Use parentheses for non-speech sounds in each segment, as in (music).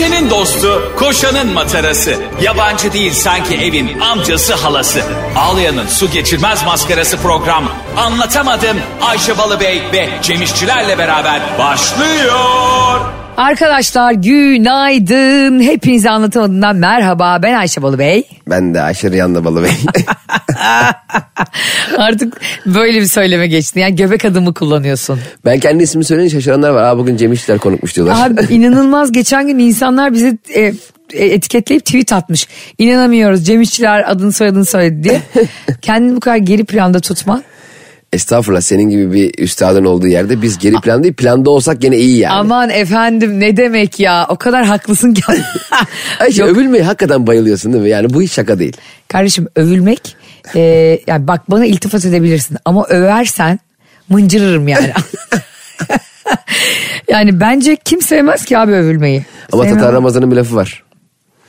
Ayşe'nin dostu, koşanın matarası. Yabancı değil sanki evin amcası halası. Ağlayan'ın su geçirmez maskarası program. Anlatamadım Ayşe Balıbey ve Cemişçilerle beraber başlıyor. Arkadaşlar günaydın. Hepinize anlatamadığımdan merhaba. Ben Ayşe Balıbey. Ben de Ayşe Riyan'la Balı Bey. (laughs) (laughs) Artık böyle bir söyleme geçti. Yani göbek adımı kullanıyorsun. ben kendi ismimi söyleyince şaşıranlar var. Aa bugün Cem İşçiler konukmuş diyorlar. Abi (laughs) inanılmaz geçen gün insanlar bizi e, e, etiketleyip tweet atmış. İnanamıyoruz Cem İşçiler adını soyadını söyledi diye. (laughs) Kendini bu kadar geri planda tutma. Estağfurullah senin gibi bir üstadın olduğu yerde biz geri plan değil planda olsak gene iyi yani. Aman efendim ne demek ya o kadar haklısın ki. Ayşe Yok. övülmeye hakikaten bayılıyorsun değil mi? Yani bu hiç şaka değil. Kardeşim övülmek e, yani bak bana iltifat edebilirsin ama översen mıncırırım yani. (laughs) yani bence kim sevmez ki abi övülmeyi. Ama Sevmem. Tatar Ramazan'ın bir lafı var.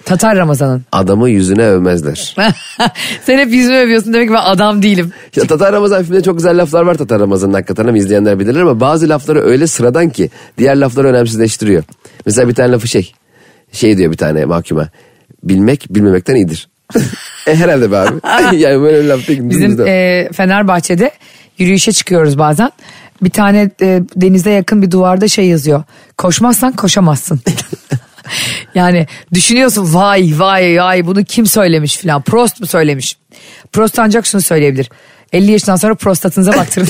Tatar Ramazan'ın. Adamı yüzüne övmezler. (laughs) Sen hep yüzümü övüyorsun demek ki ben adam değilim. Ya Tatar Ramazan filminde çok güzel laflar var Tatar Ramazan'ın hakikaten ama izleyenler bilirler ama bazı lafları öyle sıradan ki diğer lafları önemsizleştiriyor. Mesela bir tane lafı şey. Şey diyor bir tane mahkuma. Bilmek bilmemekten iyidir. (laughs) e, herhalde be abi. (laughs) (laughs) yani böyle bir laf değil. Bizim e, Fenerbahçe'de yürüyüşe çıkıyoruz bazen. Bir tane e, denize yakın bir duvarda şey yazıyor. Koşmazsan koşamazsın. (laughs) yani düşünüyorsun vay vay vay bunu kim söylemiş filan. Prost mu söylemiş? Prost ancak şunu söyleyebilir. 50 yaşından sonra prostatınıza baktırın.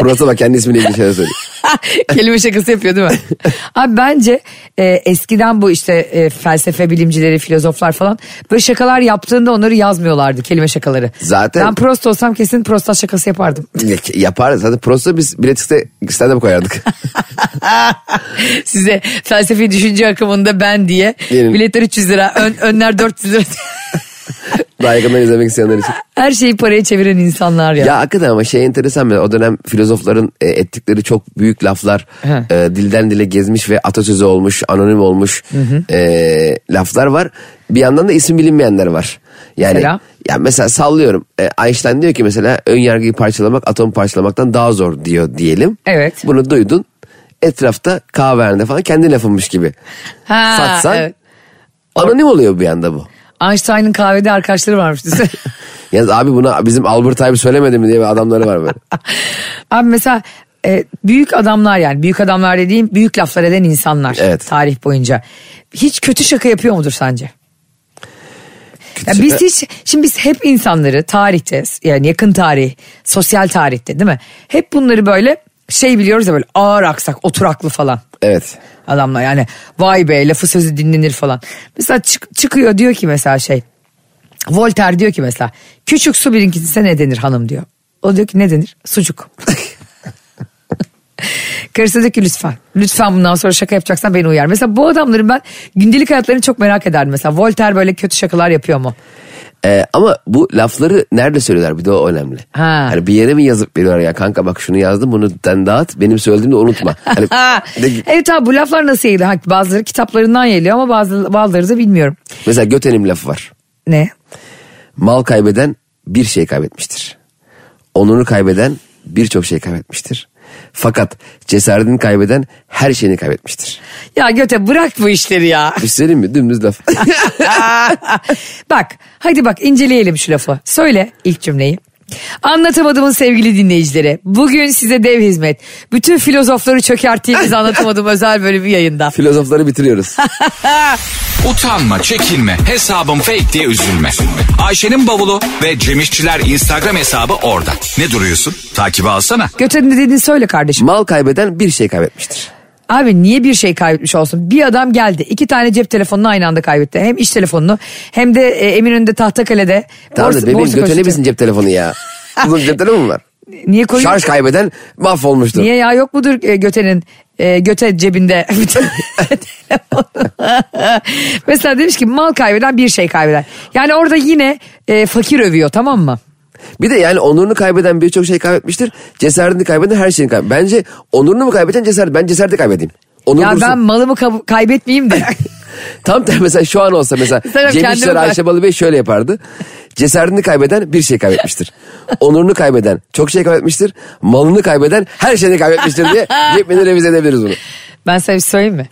Burası (laughs) bak kendi ismiyle ilgili şeyler söylüyor. (laughs) Kelime şakası yapıyor değil mi? Abi bence e, eskiden bu işte e, felsefe bilimcileri, filozoflar falan böyle şakalar yaptığında onları yazmıyorlardı kelime şakaları. Zaten- Ben prost olsam kesin prostat şakası yapardım. Yapar zaten prosta biz biletikte stand-up koyardık. (laughs) Size felsefi düşünce akımında ben diye Benim. biletler 300 lira, ön, önler 400 lira. Daha yakından izlemek isteyenler için. Her şeyi paraya çeviren insanlar ya. Ya hakikaten ama şey enteresan o dönem filozofların e, ettikleri çok büyük laflar He. e, dilden dile gezmiş ve atasözü olmuş, anonim olmuş e, laflar var. Bir yandan da isim bilinmeyenler var. Yani Mesela? ya mesela sallıyorum. E, Einstein diyor ki mesela ön yargıyı parçalamak atom parçalamaktan daha zor diyor diyelim. Evet. Bunu duydun. Etrafta kahvehanede falan kendi lafınmış gibi. Ha, Satsan evet. anonim oluyor bir anda bu. Einstein'ın kahvede arkadaşları varmış. düşünsene. (laughs) Yalnız abi buna bizim Albert Einstein söylemedi mi diye adamları var böyle. (laughs) Abi mesela e, büyük adamlar yani büyük adamlar dediğim büyük laflar eden insanlar Evet. tarih boyunca. Hiç kötü şaka yapıyor mudur sence? Ya biz hiç şimdi biz hep insanları tarihte yani yakın tarih, sosyal tarihte değil mi? Hep bunları böyle şey biliyoruz ya böyle ağır aksak, oturaklı falan. Evet. Adamlar yani vay be lafı sözü dinlenir falan. Mesela çık- çıkıyor diyor ki mesela şey Voltaire diyor ki mesela küçük su birinkisi ne denir hanım diyor. O diyor ki ne denir? Sucuk. (laughs) Karısı diyor ki lütfen. Lütfen bundan sonra şaka yapacaksan beni uyar. Mesela bu adamların ben gündelik hayatlarını çok merak ederdim. Mesela Voltaire böyle kötü şakalar yapıyor mu? Ee, ama bu lafları nerede söylüyorlar bir de o önemli. Ha. Hani bir yere mi yazıp veriyorlar ya kanka bak şunu yazdım bunu den dağıt benim söylediğimi unutma. (laughs) Hani, de- evet abi bu laflar nasıl yayılıyor? Bazıları kitaplarından geliyor ama bazı, bazıları da bilmiyorum. mesela Göte'nin lafı var. Ne? Mal kaybeden bir şey kaybetmiştir. Onunu kaybeden birçok şey kaybetmiştir. Fakat cesaretini kaybeden her şeyini kaybetmiştir. Ya Göte bırak bu işleri ya. Bir şey mi? Dümdüz laf. (laughs) bak hadi bak inceleyelim şu lafı. Söyle ilk cümleyi. Anlatamadığımın sevgili dinleyicileri. Bugün size dev hizmet. Bütün filozofları çökerttiğimiz (laughs) anlatamadığım özel bölümü yayında. Filozofları bitiriyoruz. (laughs) Utanma, çekinme, hesabım fake diye üzülme. Ayşe'nin bavulu ve Cemişçiler Instagram hesabı orada. Ne duruyorsun? Takibi alsana. Göte'nin dediğini söyle kardeşim. Mal kaybeden bir şey kaybetmiştir. Abi niye bir şey kaybetmiş olsun? Bir adam geldi. iki tane cep telefonunu aynı anda kaybetti. Hem iş telefonunu hem de e, Eminönü'nde Tahtakale'de. Tamam da bebeğim borsa göte ne koşucu. bilsin cep telefonu ya. (laughs) Uzun cep telefonu mu var? Niye koyuyor? Şarj kaybeden mahvolmuştur. Niye ya yok mudur e, Göte'nin e, Göte cebinde. (laughs) (laughs) Mesela demiş ki mal kaybeden bir şey kaybeder. Yani orada yine e, fakir övüyor tamam mı? Bir de yani onurunu kaybeden birçok şey kaybetmiştir. Cesaretini kaybeden her şeyini kaybeder. Bence onurunu mu kaybeden cesaret? Ben cesareti kaybedeyim. Onur Ya dursun. ben malımı kab- kaybetmeyeyim de. (laughs) Tam tersi mesela şu an olsa mesela Cem İşler. Ayşe Balıbey şöyle yapardı. Cesaretini kaybeden bir şey kaybetmiştir. Onurunu kaybeden çok şey kaybetmiştir. Malını kaybeden her şeyini kaybetmiştir diye (laughs) yepyeni revize edebiliriz bunu. Ben sana bir söyleyeyim mi?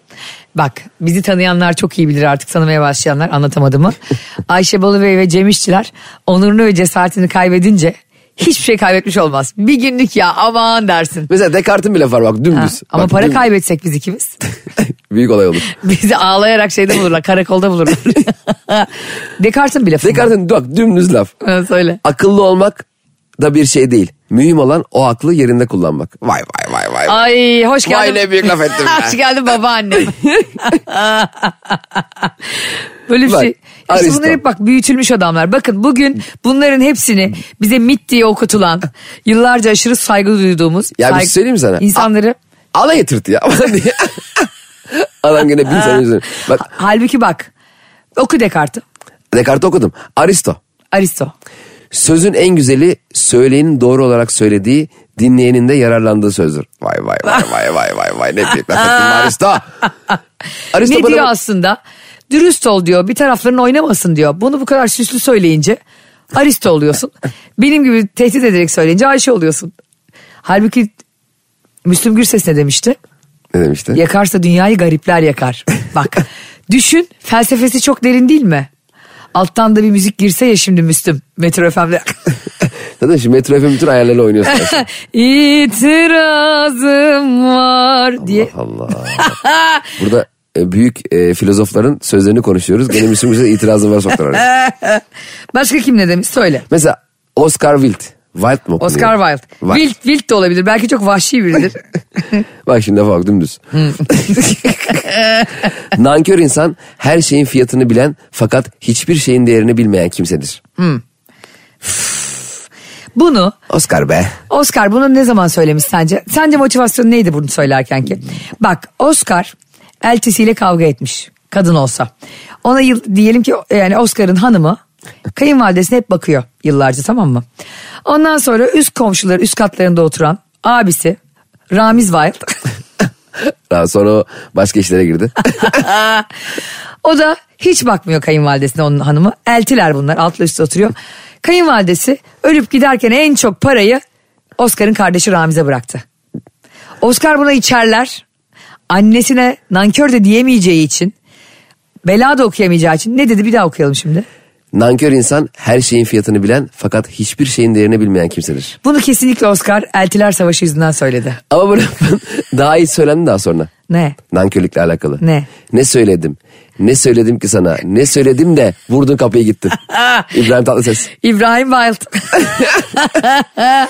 Bak bizi tanıyanlar çok iyi bilir artık tanımaya başlayanlar anlatamadığımı. (laughs) Ayşe Balıbey ve Cem İşçiler onurunu ve cesaretini kaybedince hiçbir şey kaybetmiş olmaz. Bir günlük ya aman dersin. Mesela Descartes'in bile var bak Ha, dümdüz. ama Bak, para dümdüz. kaybetsek biz ikimiz. (laughs) Büyük olay olur. (laughs) Bizi ağlayarak şeyde bulurlar karakolda bulurlar. Descartes'in bile lafı. Descartes'in bak dümdüz laf. Ha, Söyle. Akıllı olmak da bir şey değil. Mühim olan o aklı yerinde kullanmak. Vay vay vay vay. Ay hoş geldin. Vay ne büyük laf ettim ya. (laughs) hoş geldin babaannem. (laughs) Böyle bir Bak, şey. İşte bunlar hep bak büyütülmüş adamlar. Bakın bugün bunların hepsini bize mit diye okutulan, yıllarca aşırı saygı duyduğumuz. Ya bir saygı- şey söyleyeyim sana? İnsanları. Ala getirtti ya. (laughs) diye. Adam gene bin sene yüzüne. Bak Halbuki bak. Oku Descartes'i. Descartes okudum. Aristo. Aristo. Sözün en güzeli söyleyenin doğru olarak söylediği dinleyenin de yararlandığı sözdür. Vay vay vay vay vay vay vay ne büyük laf Aristo. Aristo (laughs) ne bana diyor aslında? Dürüst ol diyor. Bir tarafların oynamasın diyor. Bunu bu kadar süslü söyleyince Aristo oluyorsun. (laughs) Benim gibi tehdit ederek söyleyince Ayşe oluyorsun. Halbuki Müslüm Gürses ne demişti? Ne demişti? Yakarsa dünyayı garipler yakar. Bak (laughs) düşün felsefesi çok derin değil mi? Alttan da bir müzik girse ya şimdi Müslüm. Metro FM'de. (laughs) Zaten şimdi Metro FM bütün ayarlarıyla oynuyorsun. (laughs) İtirazım var diye. Allah. (laughs) Burada e, büyük e, filozofların sözlerini konuşuyoruz. Gene Müslüm Gürses'e itirazım var soktular. Başka kim ne demiş söyle. Mesela Oscar Wilde. Wilde mi okunuyor? Oscar Wilde. Wild, Wild de olabilir. Belki çok vahşi biridir. (laughs) Bak şimdi bak dümdüz. (laughs) Nankör insan her şeyin fiyatını bilen fakat hiçbir şeyin değerini bilmeyen kimsedir. Bunu Oscar be. Oscar bunu ne zaman söylemiş sence? Sence motivasyon neydi bunu söylerken ki? Bak Oscar eltisiyle kavga etmiş. Kadın olsa. Ona yıl, diyelim ki yani Oscar'ın hanımı kayınvalidesine hep bakıyor yıllarca tamam mı? Ondan sonra üst komşuları üst katlarında oturan abisi Ramiz Wild. (laughs) Daha sonra o başka işlere girdi. (laughs) o da hiç bakmıyor kayınvalidesine onun hanımı. Eltiler bunlar altlı üstü oturuyor. Kayınvalidesi ölüp giderken en çok parayı Oscar'ın kardeşi Ramiz'e bıraktı. Oscar buna içerler. Annesine nankör de diyemeyeceği için bela da okuyamayacağı için ne dedi bir daha okuyalım şimdi. Nankör insan her şeyin fiyatını bilen fakat hiçbir şeyin değerini bilmeyen kimsedir. Bunu kesinlikle Oscar Eltiler Savaşı yüzünden söyledi. Ama bunu (laughs) daha iyi söylendi daha sonra. Ne? Nankörlükle alakalı. Ne? Ne söyledim? Ne söyledim ki sana? Ne söyledim de vurdun kapıyı gittin. (laughs) İbrahim Tatlıses. İbrahim Wild. (laughs)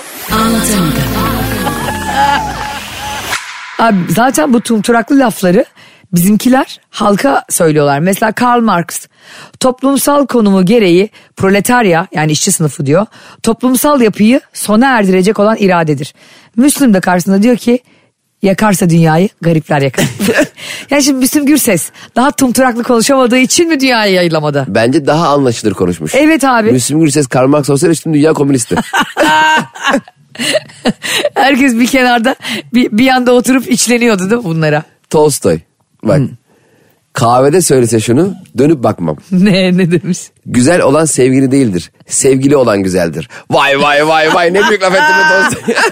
Abi zaten bu tumturaklı lafları bizimkiler halka söylüyorlar. Mesela Karl Marx toplumsal konumu gereği proletarya yani işçi sınıfı diyor. Toplumsal yapıyı sona erdirecek olan iradedir. Müslüm de karşısında diyor ki yakarsa dünyayı garipler yakar. (laughs) yani şimdi Müslüm Gürses daha tumturaklı konuşamadığı için mi dünyayı yayılamadı? Bence daha anlaşılır konuşmuş. Evet abi. Müslüm Gürses Karl Marx olsaydı şimdi dünya komünisti. (laughs) Herkes bir kenarda bir, bir yanda oturup içleniyordu değil mi bunlara? Tolstoy. Bak. Kahvede söylese şunu dönüp bakmam. (laughs) Ne ne demiş? Güzel olan sevgili değildir. Sevgili olan güzeldir. Vay vay vay vay ne büyük laf ettin be. (laughs)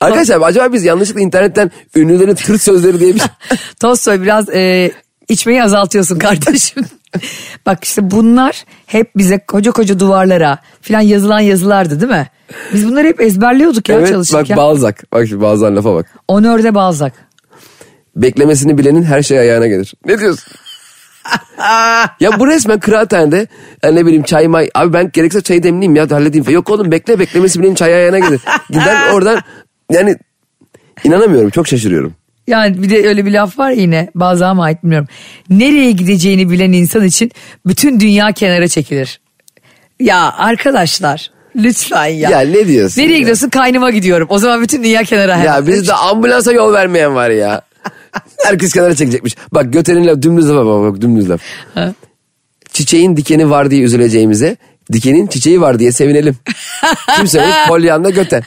Arkadaşlar acaba biz yanlışlıkla internetten ünlülerin tırt sözleri diye bir şey- (laughs) Tolstoy biraz e, içmeyi azaltıyorsun kardeşim. Bak işte bunlar hep bize koca koca duvarlara filan yazılan yazılardı değil mi? Biz bunları hep ezberliyorduk ya Evet bak çalışırken. Balzac. Bak şimdi Balzac'ın lafa bak. Onörde Balzac. Beklemesini bilenin her şey ayağına gelir. Ne diyorsun? (laughs) ya bu resmen kıraathanede yani ne bileyim çay may. Abi ben gerekirse çayı demleyeyim ya halledeyim. Yok oğlum bekle beklemesi bilenin çay ayağına gelir. Gider oradan yani inanamıyorum çok şaşırıyorum. Yani bir de öyle bir laf var yine bazı ama ait bilmiyorum. Nereye gideceğini bilen insan için bütün dünya kenara çekilir. Ya arkadaşlar lütfen ya. Ya ne diyorsun Nereye ya? gidiyorsun? Kaynıma gidiyorum. O zaman bütün dünya kenara. Ya bizde ambulansa yol vermeyen var ya. Herkes kenara çekecekmiş. Bak götenin laf dümdüz laf bak, bak dümdüz laf. Çiçeğin dikeni var diye üzüleceğimize dikenin çiçeği var diye sevinelim. Kim söylemiş? (laughs) Pollyanna göten.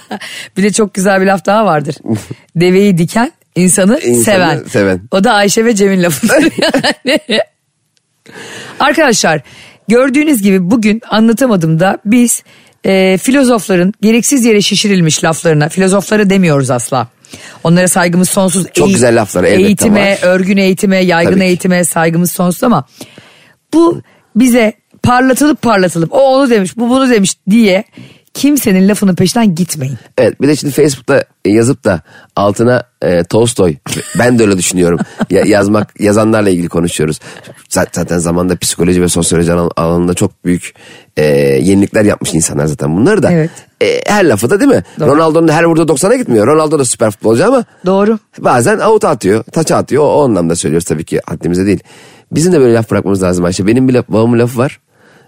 (laughs) Bir de çok güzel bir laf daha vardır. (laughs) Deveyi diken insanı, İnsanı seven. seven. O da Ayşe ve Cem'in lafıdır yani. Arkadaşlar gördüğünüz gibi bugün anlatamadım da biz e, filozofların gereksiz yere şişirilmiş laflarına filozofları demiyoruz asla. Onlara saygımız sonsuz. Çok Eği- güzel laflar elbette Eğitime, var. örgün eğitime, yaygın Tabii eğitime saygımız sonsuz ama bu bize parlatılıp parlatılıp o onu demiş bu bunu demiş diye kimsenin lafının peşinden gitmeyin. Evet bir de şimdi Facebook'ta yazıp da altına e, Tolstoy ben de öyle düşünüyorum Ya- yazmak yazanlarla ilgili konuşuyoruz. Zaten, zamanda psikoloji ve sosyoloji alan- alanında çok büyük e, yenilikler yapmış insanlar zaten bunlar da. Evet. E, her lafı da değil mi? Ronaldo'nun her vurduğu 90'a gitmiyor. Ronaldo da süper futbolcu ama Doğru. bazen avuta atıyor, taça atıyor. O, o anlamda söylüyoruz tabii ki haddimize değil. Bizim de böyle laf bırakmamız lazım Ayşe. Benim bir laf, babamın lafı var.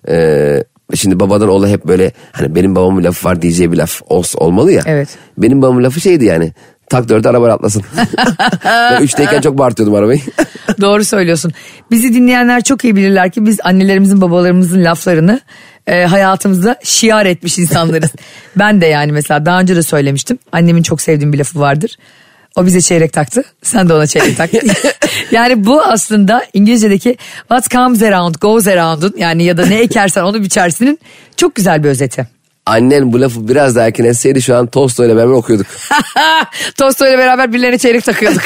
Ee, şimdi babadan oğla hep böyle hani benim babamın lafı var diyeceği bir laf ol, olmalı ya. Evet. Benim babamın lafı şeydi yani. Tak dörde araba atlasın. (laughs) ben üçteyken çok bağırtıyordum arabayı. (laughs) Doğru söylüyorsun. Bizi dinleyenler çok iyi bilirler ki biz annelerimizin babalarımızın laflarını e, hayatımızda şiar etmiş insanlarız. (laughs) ben de yani mesela daha önce de söylemiştim. Annemin çok sevdiğim bir lafı vardır. O bize çeyrek taktı. Sen de ona çeyrek taktın. (laughs) yani bu aslında İngilizce'deki what comes around goes around'un yani ya da ne ekersen onu biçersinin çok güzel bir özeti. Annen bu lafı biraz daha erken etseydi şu an Tolstoy'la beraber okuyorduk. (laughs) Tostoy'la beraber birilerine çeyrek takıyorduk.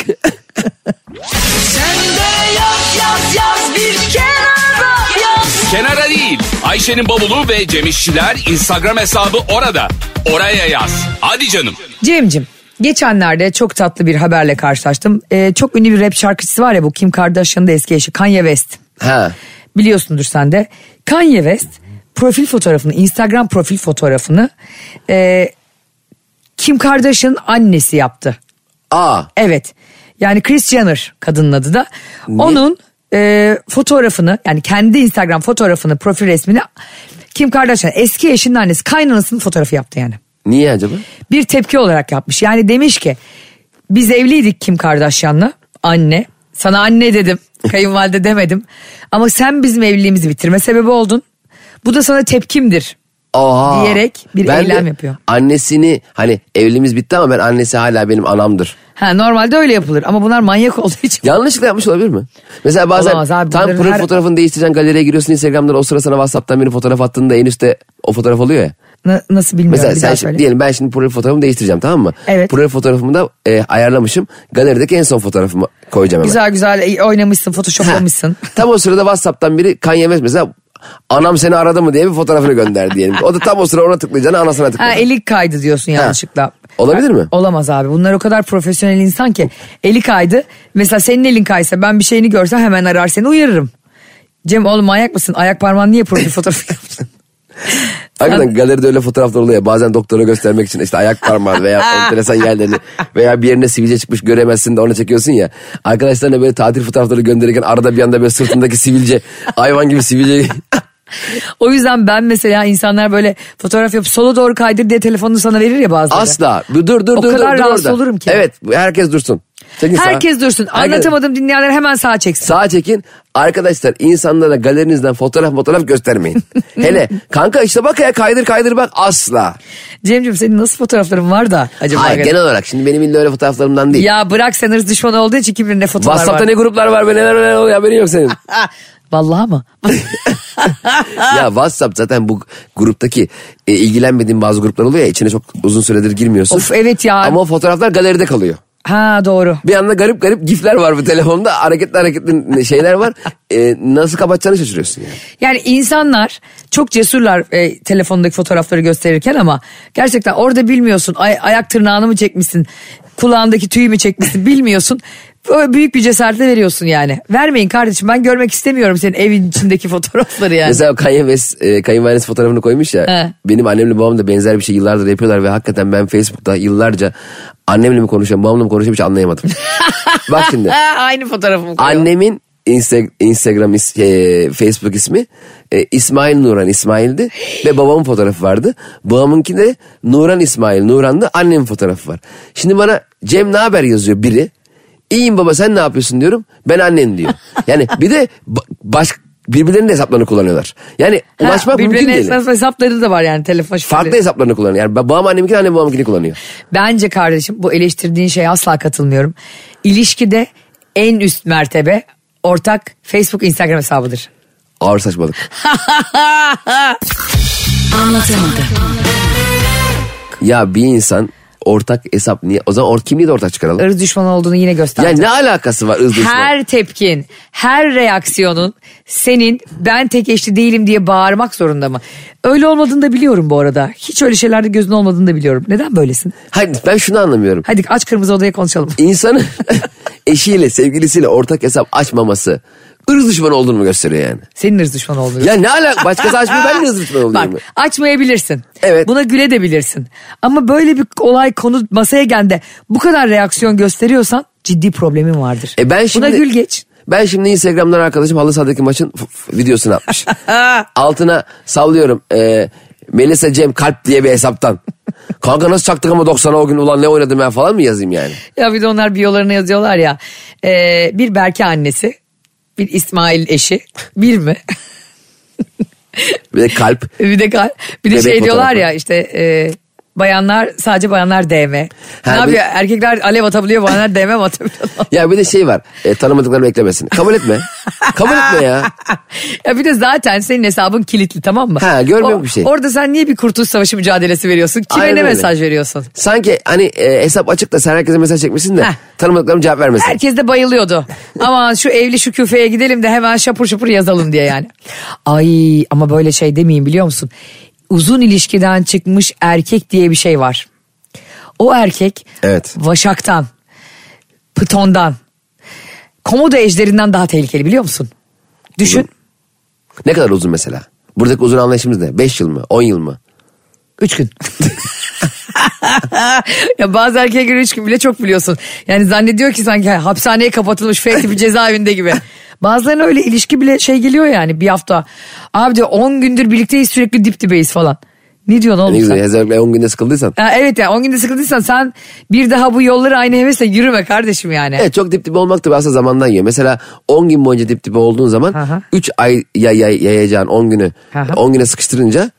Kenara değil. Ayşe'nin bavulu ve Cemişçiler Instagram hesabı orada. Oraya yaz. Hadi canım. Cem'cim geçenlerde çok tatlı bir haberle karşılaştım. Ee, çok ünlü bir rap şarkıcısı var ya bu Kim Kardashian'ın da eski eşi Kanye West. ha. Biliyorsundur sen de. Kanye West profil fotoğrafını Instagram profil fotoğrafını e, Kim Kardashian'ın annesi yaptı. Aa. Evet yani Kris Jenner kadının adı da. Onun e, fotoğrafını yani kendi Instagram fotoğrafını profil resmini Kim Kardashian eski eşinin annesi kaynanasının fotoğrafı yaptı yani Niye acaba? bir tepki olarak yapmış. Yani demiş ki biz evliydik Kim Kardashian'la anne. Sana anne dedim (laughs) kayınvalide demedim. Ama sen bizim evliliğimizi bitirme sebebi oldun. Bu da sana tepkimdir Oha. diyerek bir Ben eylem yapıyor. Annesini hani evliliğimiz bitti ama ben annesi hala benim anamdır. Ha, normalde öyle yapılır ama bunlar manyak olduğu için. Yanlışlıkla yapmış olabilir mi? Mesela bazen Olamaz abi, tam profil her- fotoğrafını değiştireceksin galeriye giriyorsun Instagram'dan o sıra sana Whatsapp'tan bir fotoğraf attığında en üstte o fotoğraf oluyor ya. Na- nasıl bilmiyorum Mesela sen şimdi, diyelim ben şimdi profil fotoğrafımı değiştireceğim tamam mı? Evet. Profil fotoğrafımı da e, ayarlamışım. Galerideki en son fotoğrafımı koyacağım hemen. Güzel güzel e, oynamışsın photoshoplamışsın. (laughs) Tam o sırada Whatsapp'tan biri Kanye West mesela anam seni aradı mı diye bir fotoğrafını gönder diyelim. O da tam o sıra ona tıklayacağına anasına Ha, tıklayacak. eli kaydı diyorsun yanlışlıkla. Olabilir mi? Olamaz abi. Bunlar o kadar profesyonel insan ki. Eli kaydı. Mesela senin elin kaysa ben bir şeyini görsem hemen arar seni uyarırım. Cem oğlum manyak mısın? Ayak parmağını niye profil fotoğrafı yaptın? (laughs) Hakikaten galeride öyle fotoğraflar oluyor ya. Bazen doktora göstermek için işte ayak parmağı veya (laughs) enteresan yerlerini veya bir yerine sivilce çıkmış göremezsin de onu çekiyorsun ya. Arkadaşlarına böyle tatil fotoğrafları gönderirken arada bir anda böyle sırtındaki sivilce (laughs) hayvan gibi sivilce O yüzden ben mesela insanlar böyle fotoğraf yapıp sola doğru kaydır diye telefonunu sana verir ya bazıları. asla dur dur dur O dur kadar dur rahatsız orada. olurum ki. Evet herkes dursun. Çekin sağa. Herkes dursun. Herkes- Anlatamadım dinleyenler hemen sağa çeksin. Sağa çekin. Arkadaşlar insanlara galerinizden fotoğraf fotoğraf göstermeyin. (laughs) Hele kanka işte bak ya kaydır kaydır bak asla. Cemciğim senin nasıl fotoğrafların var da acaba? Hayır genel olarak şimdi benim illa öyle fotoğraflarımdan değil. Ya bırak sen hırs düşmanı olduğu için kim bilir ne fotoğraflar WhatsApp'ta var. ne gruplar var be neler neler oluyor haberin yok senin. (laughs) Vallahi mı? (laughs) ya WhatsApp zaten bu gruptaki e, ilgilenmediğin bazı gruplar oluyor ya içine çok uzun süredir girmiyorsun. Of, evet ya. Ama fotoğraflar galeride kalıyor. Ha doğru. Bir anda garip garip gifler var bu telefonda hareketli hareketli şeyler var. (laughs) E, nasıl kapatacağını şaşırıyorsun yani. Yani insanlar çok cesurlar e, telefondaki fotoğrafları gösterirken ama gerçekten orada bilmiyorsun ay- ayak tırnağını mı çekmişsin kulağındaki tüyü mü çekmişsin bilmiyorsun. Büyük bir cesaretle veriyorsun yani. Vermeyin kardeşim ben görmek istemiyorum senin evin içindeki (laughs) fotoğrafları yani. Mesela Kanye West e, kayınvalidesi fotoğrafını koymuş ya. He. Benim annemle babam da benzer bir şey yıllardır yapıyorlar ve hakikaten ben Facebook'ta yıllarca annemle mi konuşuyorum babamla mı konuşuyorum hiç anlayamadım. (laughs) Bak şimdi (laughs) aynı fotoğrafımı koyuyor. annemin Insta- Instagram is- e, Facebook ismi e, İsmail Nuran İsmail'di ve babamın fotoğrafı vardı. Babamınki de Nuran İsmail Nuran'dı annemin fotoğrafı var. Şimdi bana Cem ne haber yazıyor biri. İyiyim baba sen ne yapıyorsun diyorum. Ben annen diyor. (laughs) Yani bir de ba- baş birbirlerinin hesaplarını kullanıyorlar. Yani Ha, ulaşmak mümkün birbirine değil. esas hesapları da var yani telefon şifreleri. Farklı hesaplarını kullanıyor. Yani babam anneminkini annem babamınkini kullanıyor. Bence kardeşim bu eleştirdiğin şeye asla katılmıyorum. İlişkide en üst mertebe ortak Facebook Instagram hesabıdır. Ağır saçmalık. (laughs) Anlatamadım. Ya bir insan ortak hesap niye? O zaman or, kimliği de ortak çıkaralım. Irz düşmanı olduğunu yine Ya gösterdi. ne alakası var ırz düşmanı? Her tepkin, her reaksiyonun senin ben tek eşli değilim diye bağırmak zorunda mı? Öyle olmadığını da biliyorum bu arada. Hiç öyle şeylerde gözün olmadığını da biliyorum. Neden böylesin? Hayır ben şunu anlamıyorum. Hadi aç kırmızı odaya konuşalım. İnsanın (laughs) eşiyle sevgilisiyle ortak hesap açmaması ırz düşmanı olduğunu mu gösteriyor yani? Senin ırz düşmanı olduğunu. Ya ne alaka? Başkası açmıyor ben de ırz düşmanı oluyorum. Bak açmayabilirsin. Evet. Buna gülebilirsin. Ama böyle bir olay konu masaya geldi. Bu kadar reaksiyon gösteriyorsan ciddi problemin vardır. E ben şimdi, Buna gül geç. Ben şimdi Instagram'dan arkadaşım halı sahadaki maçın videosunu atmış. (laughs) Altına sallıyorum. E, Melisa Cem Kalp diye bir hesaptan. Kanka nasıl çaktık ama 90'a o gün ulan ne oynadım ben falan mı yazayım yani? Ya bir de onlar biyolarına yazıyorlar ya. Ee, bir Berke annesi. Bir İsmail eşi. Bir mi? Bir de kalp. bir de gal- bir de Bebek şey diyorlar fotoğrafı. ya işte e, bayanlar sadece bayanlar DM. ne Ha, bir- yapıyor? Erkekler alev atabiliyor bayanlar DM mi atabiliyor? (laughs) Ya bir de şey var. E, tanımadıklarını eklemesin. Kabul etme. Kabul etme ya. (laughs) ya bir de zaten senin hesabın kilitli tamam mı? Ha, görmüyor bir şey. Orada sen niye bir kurtuluş savaşı mücadelesi veriyorsun? Kime Aynen ne öyle. mesaj veriyorsun? Sanki hani e, hesap açık da sen herkese mesaj çekmişsin de Heh. tanımadıklarım cevap vermesin. Herkes de bayılıyordu. Aman şu evli şu küfeye gidelim de hemen şapur şapur yazalım diye yani. Ay ama böyle şey demeyeyim biliyor musun? Uzun ilişkiden çıkmış erkek diye bir şey var. O erkek Evet. Vaşak'tan, Pıton'dan, Komodo ejderinden daha tehlikeli biliyor musun? Düşün. Ne kadar uzun mesela? Buradaki uzun anlayışımız ne? 5 yıl mı? 10 yıl mı? Üç gün. (laughs) ya bazı erkeğe göre üç gün bile çok biliyorsun. Yani zannediyor ki sanki hapishaneye kapatılmış fake tipi (laughs) cezaevinde gibi. Bazılarına öyle ilişki bile şey geliyor yani bir hafta. Abi diyor 10 gündür birlikteyiz sürekli dip dibeyiz falan. Ne diyorsun oğlum Ne sen? Özellikle 10 günde sıkıldıysan. Ha, evet ya 10 günde sıkıldıysan sen bir daha bu yolları aynı hevesle yürüme kardeşim yani. Evet çok dip dibe olmak da aslında zamandan yiyor. Mesela 10 gün boyunca dip dibe olduğun zaman Aha. 3 ay yay, yay, yayacağın 10 günü Aha. 10 güne sıkıştırınca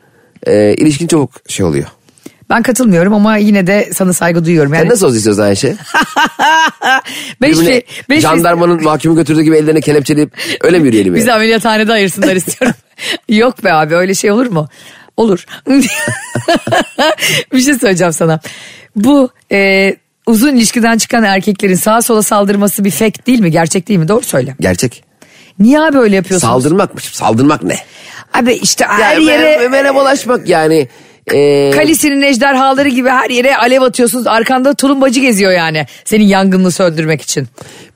e, ilişkin çok şey oluyor. Ben katılmıyorum ama yine de sana saygı duyuyorum. Yani Sen nasıl olsun istiyorsun Ayşe? ben hiçbir, ben hiçbir- jandarmanın mahkumu götürdüğü gibi ellerine kelepçeleyip öyle mi yürüyelim Bizi yani? ameliyathanede ayırsınlar istiyorum. (laughs) Yok be abi öyle şey olur mu? Olur. (laughs) bir şey söyleyeceğim sana. Bu e, uzun ilişkiden çıkan erkeklerin sağa sola saldırması bir fake değil mi? Gerçek değil mi? Doğru söyle. Gerçek. Niye abi öyle yapıyorsunuz? Saldırmakmış. Saldırmak ne? Abi işte her Yani yere merhabalaşmak yani. E, Kalisinin ejderhaları gibi her yere alev atıyorsunuz. Arkanda tulumbacı geziyor yani. Senin yangınını söndürmek için.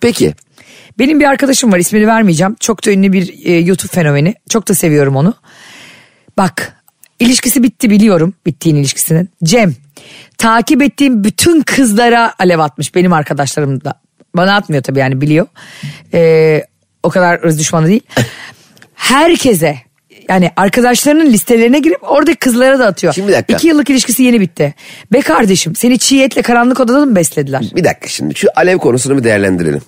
peki. Benim bir arkadaşım var ismini vermeyeceğim. Çok da ünlü bir e, YouTube fenomeni. Çok da seviyorum onu. Bak ilişkisi bitti biliyorum bittiğin ilişkisinin. Cem takip ettiğim bütün kızlara alev atmış benim arkadaşlarım da. Bana atmıyor tabii yani biliyor. Ee, o kadar ırz düşmanı değil. (laughs) Herkese yani arkadaşlarının listelerine girip oradaki kızlara da atıyor. Şimdi bir dakika. İki yıllık ilişkisi yeni bitti. Be kardeşim seni çiğ etle karanlık odada mı beslediler? Bir dakika şimdi şu alev konusunu bir değerlendirelim.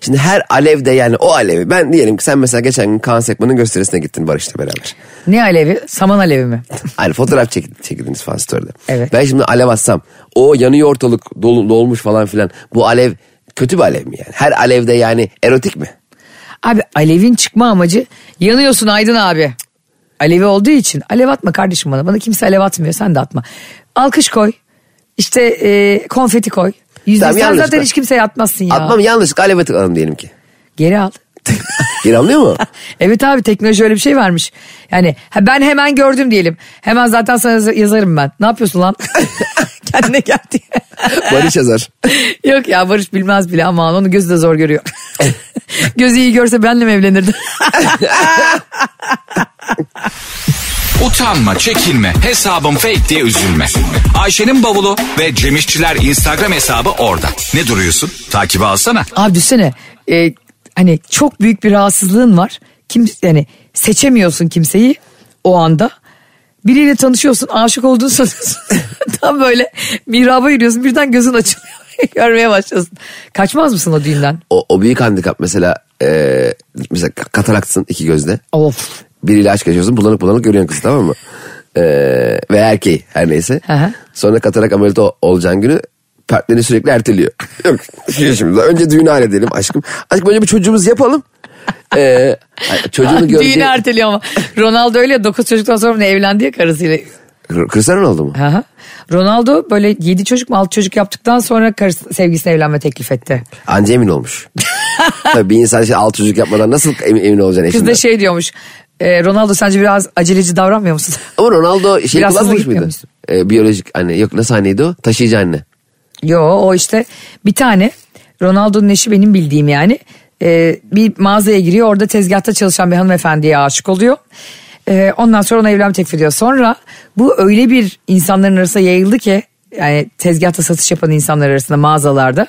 Şimdi her alevde yani o alevi ben diyelim ki sen mesela geçen gün Kaan Sekman'ın gösterisine gittin Barış'la beraber. Ne alevi? Saman alevi mi? (laughs) Hani fotoğraf çek, çekildiniz falan story'de. Evet. Ben şimdi alev atsam o yanıyor ortalık dolu, dolmuş falan filan. Bu alev kötü bir alev mi yani? Her alevde yani erotik mi? Abi alevin çıkma amacı yanıyorsun Aydın abi. Alevi olduğu için alev atma kardeşim bana. Bana kimse alev atmıyor sen de atma. Alkış koy. İşte e, konfeti koy. Yüzde Tamam, sen zaten hiç kimseye atmazsın ya. Atmam yanlışlıkla aleve tıkladım diyelim ki. Geri al. (laughs) Geri anlıyor mu? (laughs) evet abi teknoloji öyle bir şey vermiş. Yani ha, ben hemen gördüm diyelim. Hemen zaten sana yaz- yazarım ben. Ne yapıyorsun lan? (laughs) Kendine gel diye. Barış yazar. (laughs) Yok ya Barış bilmez bile ama onu gözü de zor görüyor. Gözü iyi görse benle mi evlenirdi? Utanma, çekinme, hesabım fake diye üzülme. Ayşe'nin bavulu ve Cemişçiler Instagram hesabı orada. Ne duruyorsun? Takibi alsana. Abi düşünsene e, hani çok büyük bir rahatsızlığın var. Kim yani seçemiyorsun kimseyi o anda. Biriyle tanışıyorsun aşık olduğunu sanıyorsun. (laughs) Tam böyle mihraba yürüyorsun birden gözün açılıyor. (laughs) Görmeye başlıyorsun. Kaçmaz mısın o düğünden? O, o büyük handikap mesela e, mesela kataraksın iki gözle. Of. Biriyle aşk yaşıyorsun bulanık bulanık görüyorsun kızı tamam mı? E, ve erkeği her neyse. Hı. Sonra katarak ameliyatı ol- olacağın günü partnerini sürekli erteliyor. Yok şey şimdi önce düğünü halledelim aşkım. Aşkım önce bir çocuğumuzu yapalım. E, çocuğunu göreceği... Düğünü erteliyor ama. Ronaldo öyle ya 9 çocuktan sonra evlendi ya karısıyla. Cristiano Ronaldo mu? Aha. Ronaldo böyle 7 çocuk mu 6 çocuk yaptıktan sonra karısı, sevgilisine evlenme teklif etti. Anca emin olmuş. (laughs) Tabii bir insan işte alt çocuk yapmadan nasıl emin, emin olacaksın Kız eşinden? da şey diyormuş. "E, Ronaldo sence biraz aceleci davranmıyor musun? Ama Ronaldo şey Biraz kullanmamış mıydı? Ee, biyolojik anne. Yok nasıl anneydi o? Taşıyıcı anne. Yo o işte bir tane Ronaldo'nun eşi benim bildiğim yani Ee, bir mağazaya giriyor orada tezgahta çalışan bir hanımefendiye aşık oluyor. Ee, ondan sonra ona evlenme teklif ediyor. Sonra bu öyle bir insanların arasında yayıldı ki yani tezgahta satış yapan insanlar arasında mağazalarda.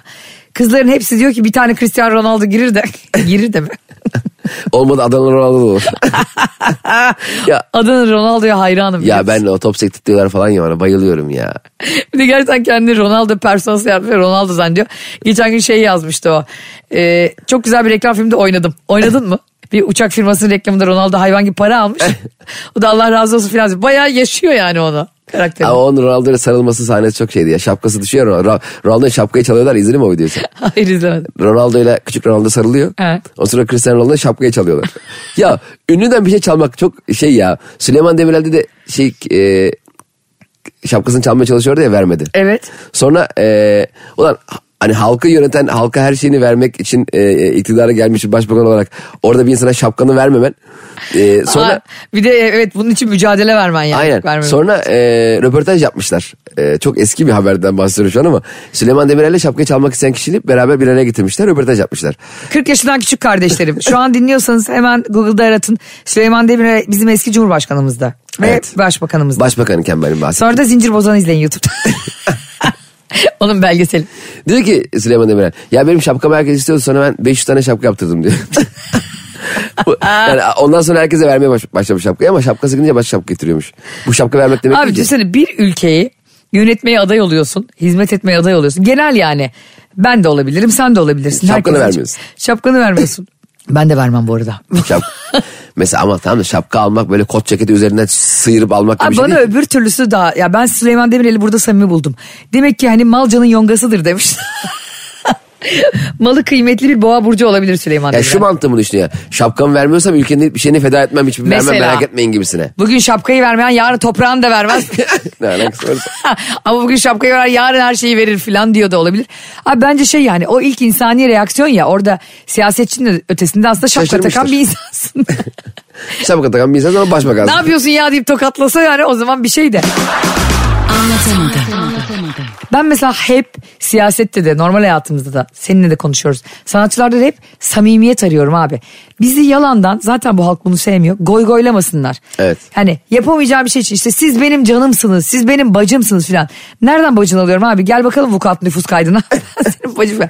Kızların hepsi diyor ki bir tane Cristiano Ronaldo girir de (laughs) girir de mi? (laughs) Olmadı Adana Ronaldo da olur. (laughs) ya, Adını Ronaldo'ya hayranım. ya musun? ben o top sektiriyorlar falan ya bana bayılıyorum ya. (laughs) Bir de gerçekten kendini Ronaldo personası yapmış ve Ronaldo zannediyor. Geçen gün şey yazmıştı o. Ee, çok güzel bir reklam filmde oynadım. Oynadın mı? (laughs) Bir uçak firmasının reklamında Ronaldo hayvan gibi para almış. o da Allah razı olsun filan. Bayağı yaşıyor yani onu. Karakteri. Ama onun Ronaldo'ya sarılması sahnesi çok şeydi ya. Şapkası düşüyor. Ronaldo, Ronaldo'ya şapkayı çalıyorlar. İzledin mi o videoyu sen? (laughs) Hayır izlemedim. Ronaldo ile küçük Ronaldo sarılıyor. Evet. O sonra Cristiano Ronaldo'ya şapkayı çalıyorlar. (laughs) ya ünlüden bir şey çalmak çok şey ya. Süleyman Demirel'de de şey e, şapkasını çalmaya çalışıyordu ya vermedi. Evet. Sonra e, ulan hani halkı yöneten halka her şeyini vermek için e, iktidara gelmiş bir başbakan olarak orada bir insana şapkanı vermemen. E, sonra Aa, bir de evet bunun için mücadele vermen yani. Aynen. Vermemen. Sonra e, röportaj yapmışlar. E, çok eski bir haberden bahsediyorum şu an ama Süleyman Demirel'le şapkayı çalmak isteyen kişiyi beraber bir araya getirmişler. Röportaj yapmışlar. 40 yaşından küçük kardeşlerim. Şu an dinliyorsanız hemen Google'da aratın. Süleyman Demirel bizim eski cumhurbaşkanımızda. Ve Evet. başbakanımızda. Başbakan iken benim bahsettiğim. Sonra da Zincir Bozan'ı izleyin YouTube'da. (laughs) (laughs) Onun belgeseli. Diyor ki Süleyman Demirel ya benim şapkamı herkes istiyordu sonra ben 500 tane şapka yaptırdım diyor. (laughs) Yani ondan sonra herkese vermeye baş, başlamış şapkayı ama şapkası gidince başka şapka getiriyormuş. Bu şapka vermek demek Abi düşünsene bir ülkeyi yönetmeye aday oluyorsun. Hizmet etmeye aday oluyorsun. Genel yani. Ben de olabilirim sen de olabilirsin. Şapkanı Herkes vermiyorsun. Şapkanı vermiyorsun. ben de vermem bu arada. Şap... (laughs) Mesela ama tamam da şapka almak böyle kot ceketi üzerinden sıyırıp almak gibi Abi bir şey bana değil. öbür türlüsü daha ya ben Süleyman Demirel'i burada samimi buldum. Demek ki hani malcanın yongasıdır demiş. (laughs) (laughs) Malı kıymetli bir boğa burcu olabilir Süleyman Ya şu mantığımı düşünüyor. Şapkamı vermiyorsam ülkenin bir şeyini feda etmem hiçbir vermem Mesela. merak etmeyin gibisine. Bugün şapkayı vermeyen yarın toprağını da vermez. (laughs) ne alakası varsa. (laughs) Ama bugün şapkayı veren yarın her şeyi verir falan diyor da olabilir. Abi bence şey yani o ilk insani reaksiyon ya orada siyasetçinin de ötesinde aslında şapka takan bir insansın. Şapka takan bir insan sonra başbakan. ne yapıyorsun ya deyip tokatlasa yani o zaman bir şey de. Ben mesela hep siyasette de normal hayatımızda da seninle de konuşuyoruz. Sanatçılarda da hep samimiyet arıyorum abi. Bizi yalandan zaten bu halk bunu sevmiyor. Goy goylamasınlar. Evet. Hani yapamayacağım bir şey için işte siz benim canımsınız, siz benim bacımsınız filan. Nereden bacın alıyorum abi? Gel bakalım vukuat nüfus kaydına. (laughs) Senin falan.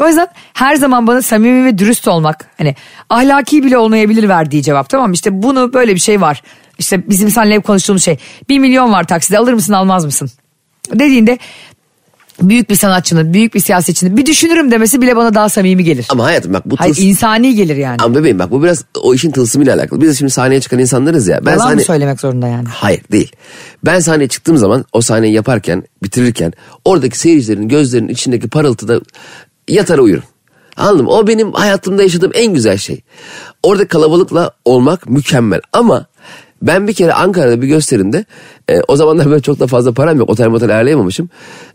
O yüzden her zaman bana samimi ve dürüst olmak hani ahlaki bile olmayabilir verdiği cevap tamam mı? İşte bunu böyle bir şey var. İşte bizim seninle hep konuştuğumuz şey. Bir milyon var takside alır mısın almaz mısın? Dediğinde büyük bir sanatçının, büyük bir siyasetçinin bir düşünürüm demesi bile bana daha samimi gelir. Ama hayatım bak bu Hayır insani gelir yani. Ama bebeğim bak bu biraz o işin tılsımıyla alakalı. Biz de şimdi sahneye çıkan insanlarız ya. Ben Yalan sahne... mı söylemek zorunda yani? Hayır değil. Ben sahneye çıktığım zaman o sahneyi yaparken, bitirirken oradaki seyircilerin gözlerinin içindeki parıltıda yatar uyurum. Anladın mı? O benim hayatımda yaşadığım en güzel şey. Orada kalabalıkla olmak mükemmel ama ben bir kere Ankara'da bir gösterimde e, o zamanlar böyle çok da fazla param yok otel motel ayarlayamamışım.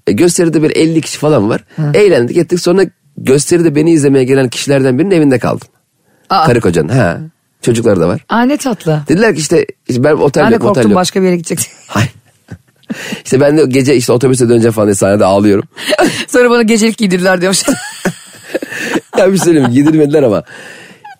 E, gösteride bir 50 kişi falan var. Eğlendik ettik sonra gösteride beni izlemeye gelen kişilerden birinin evinde kaldım. Aa. Karı kocanın ha. Çocukları da var. Aa ne tatlı. Dediler ki işte, işte ben otel Ben yok motel korktum başka bir yere gideceksin. (laughs) Hayır. işte ben de gece işte otobüse döneceğim falan diye sahnede ağlıyorum. (laughs) Sonra bana gecelik giydirdiler diyormuş. (laughs) ya bir şey söyleyeyim giydirmediler ama.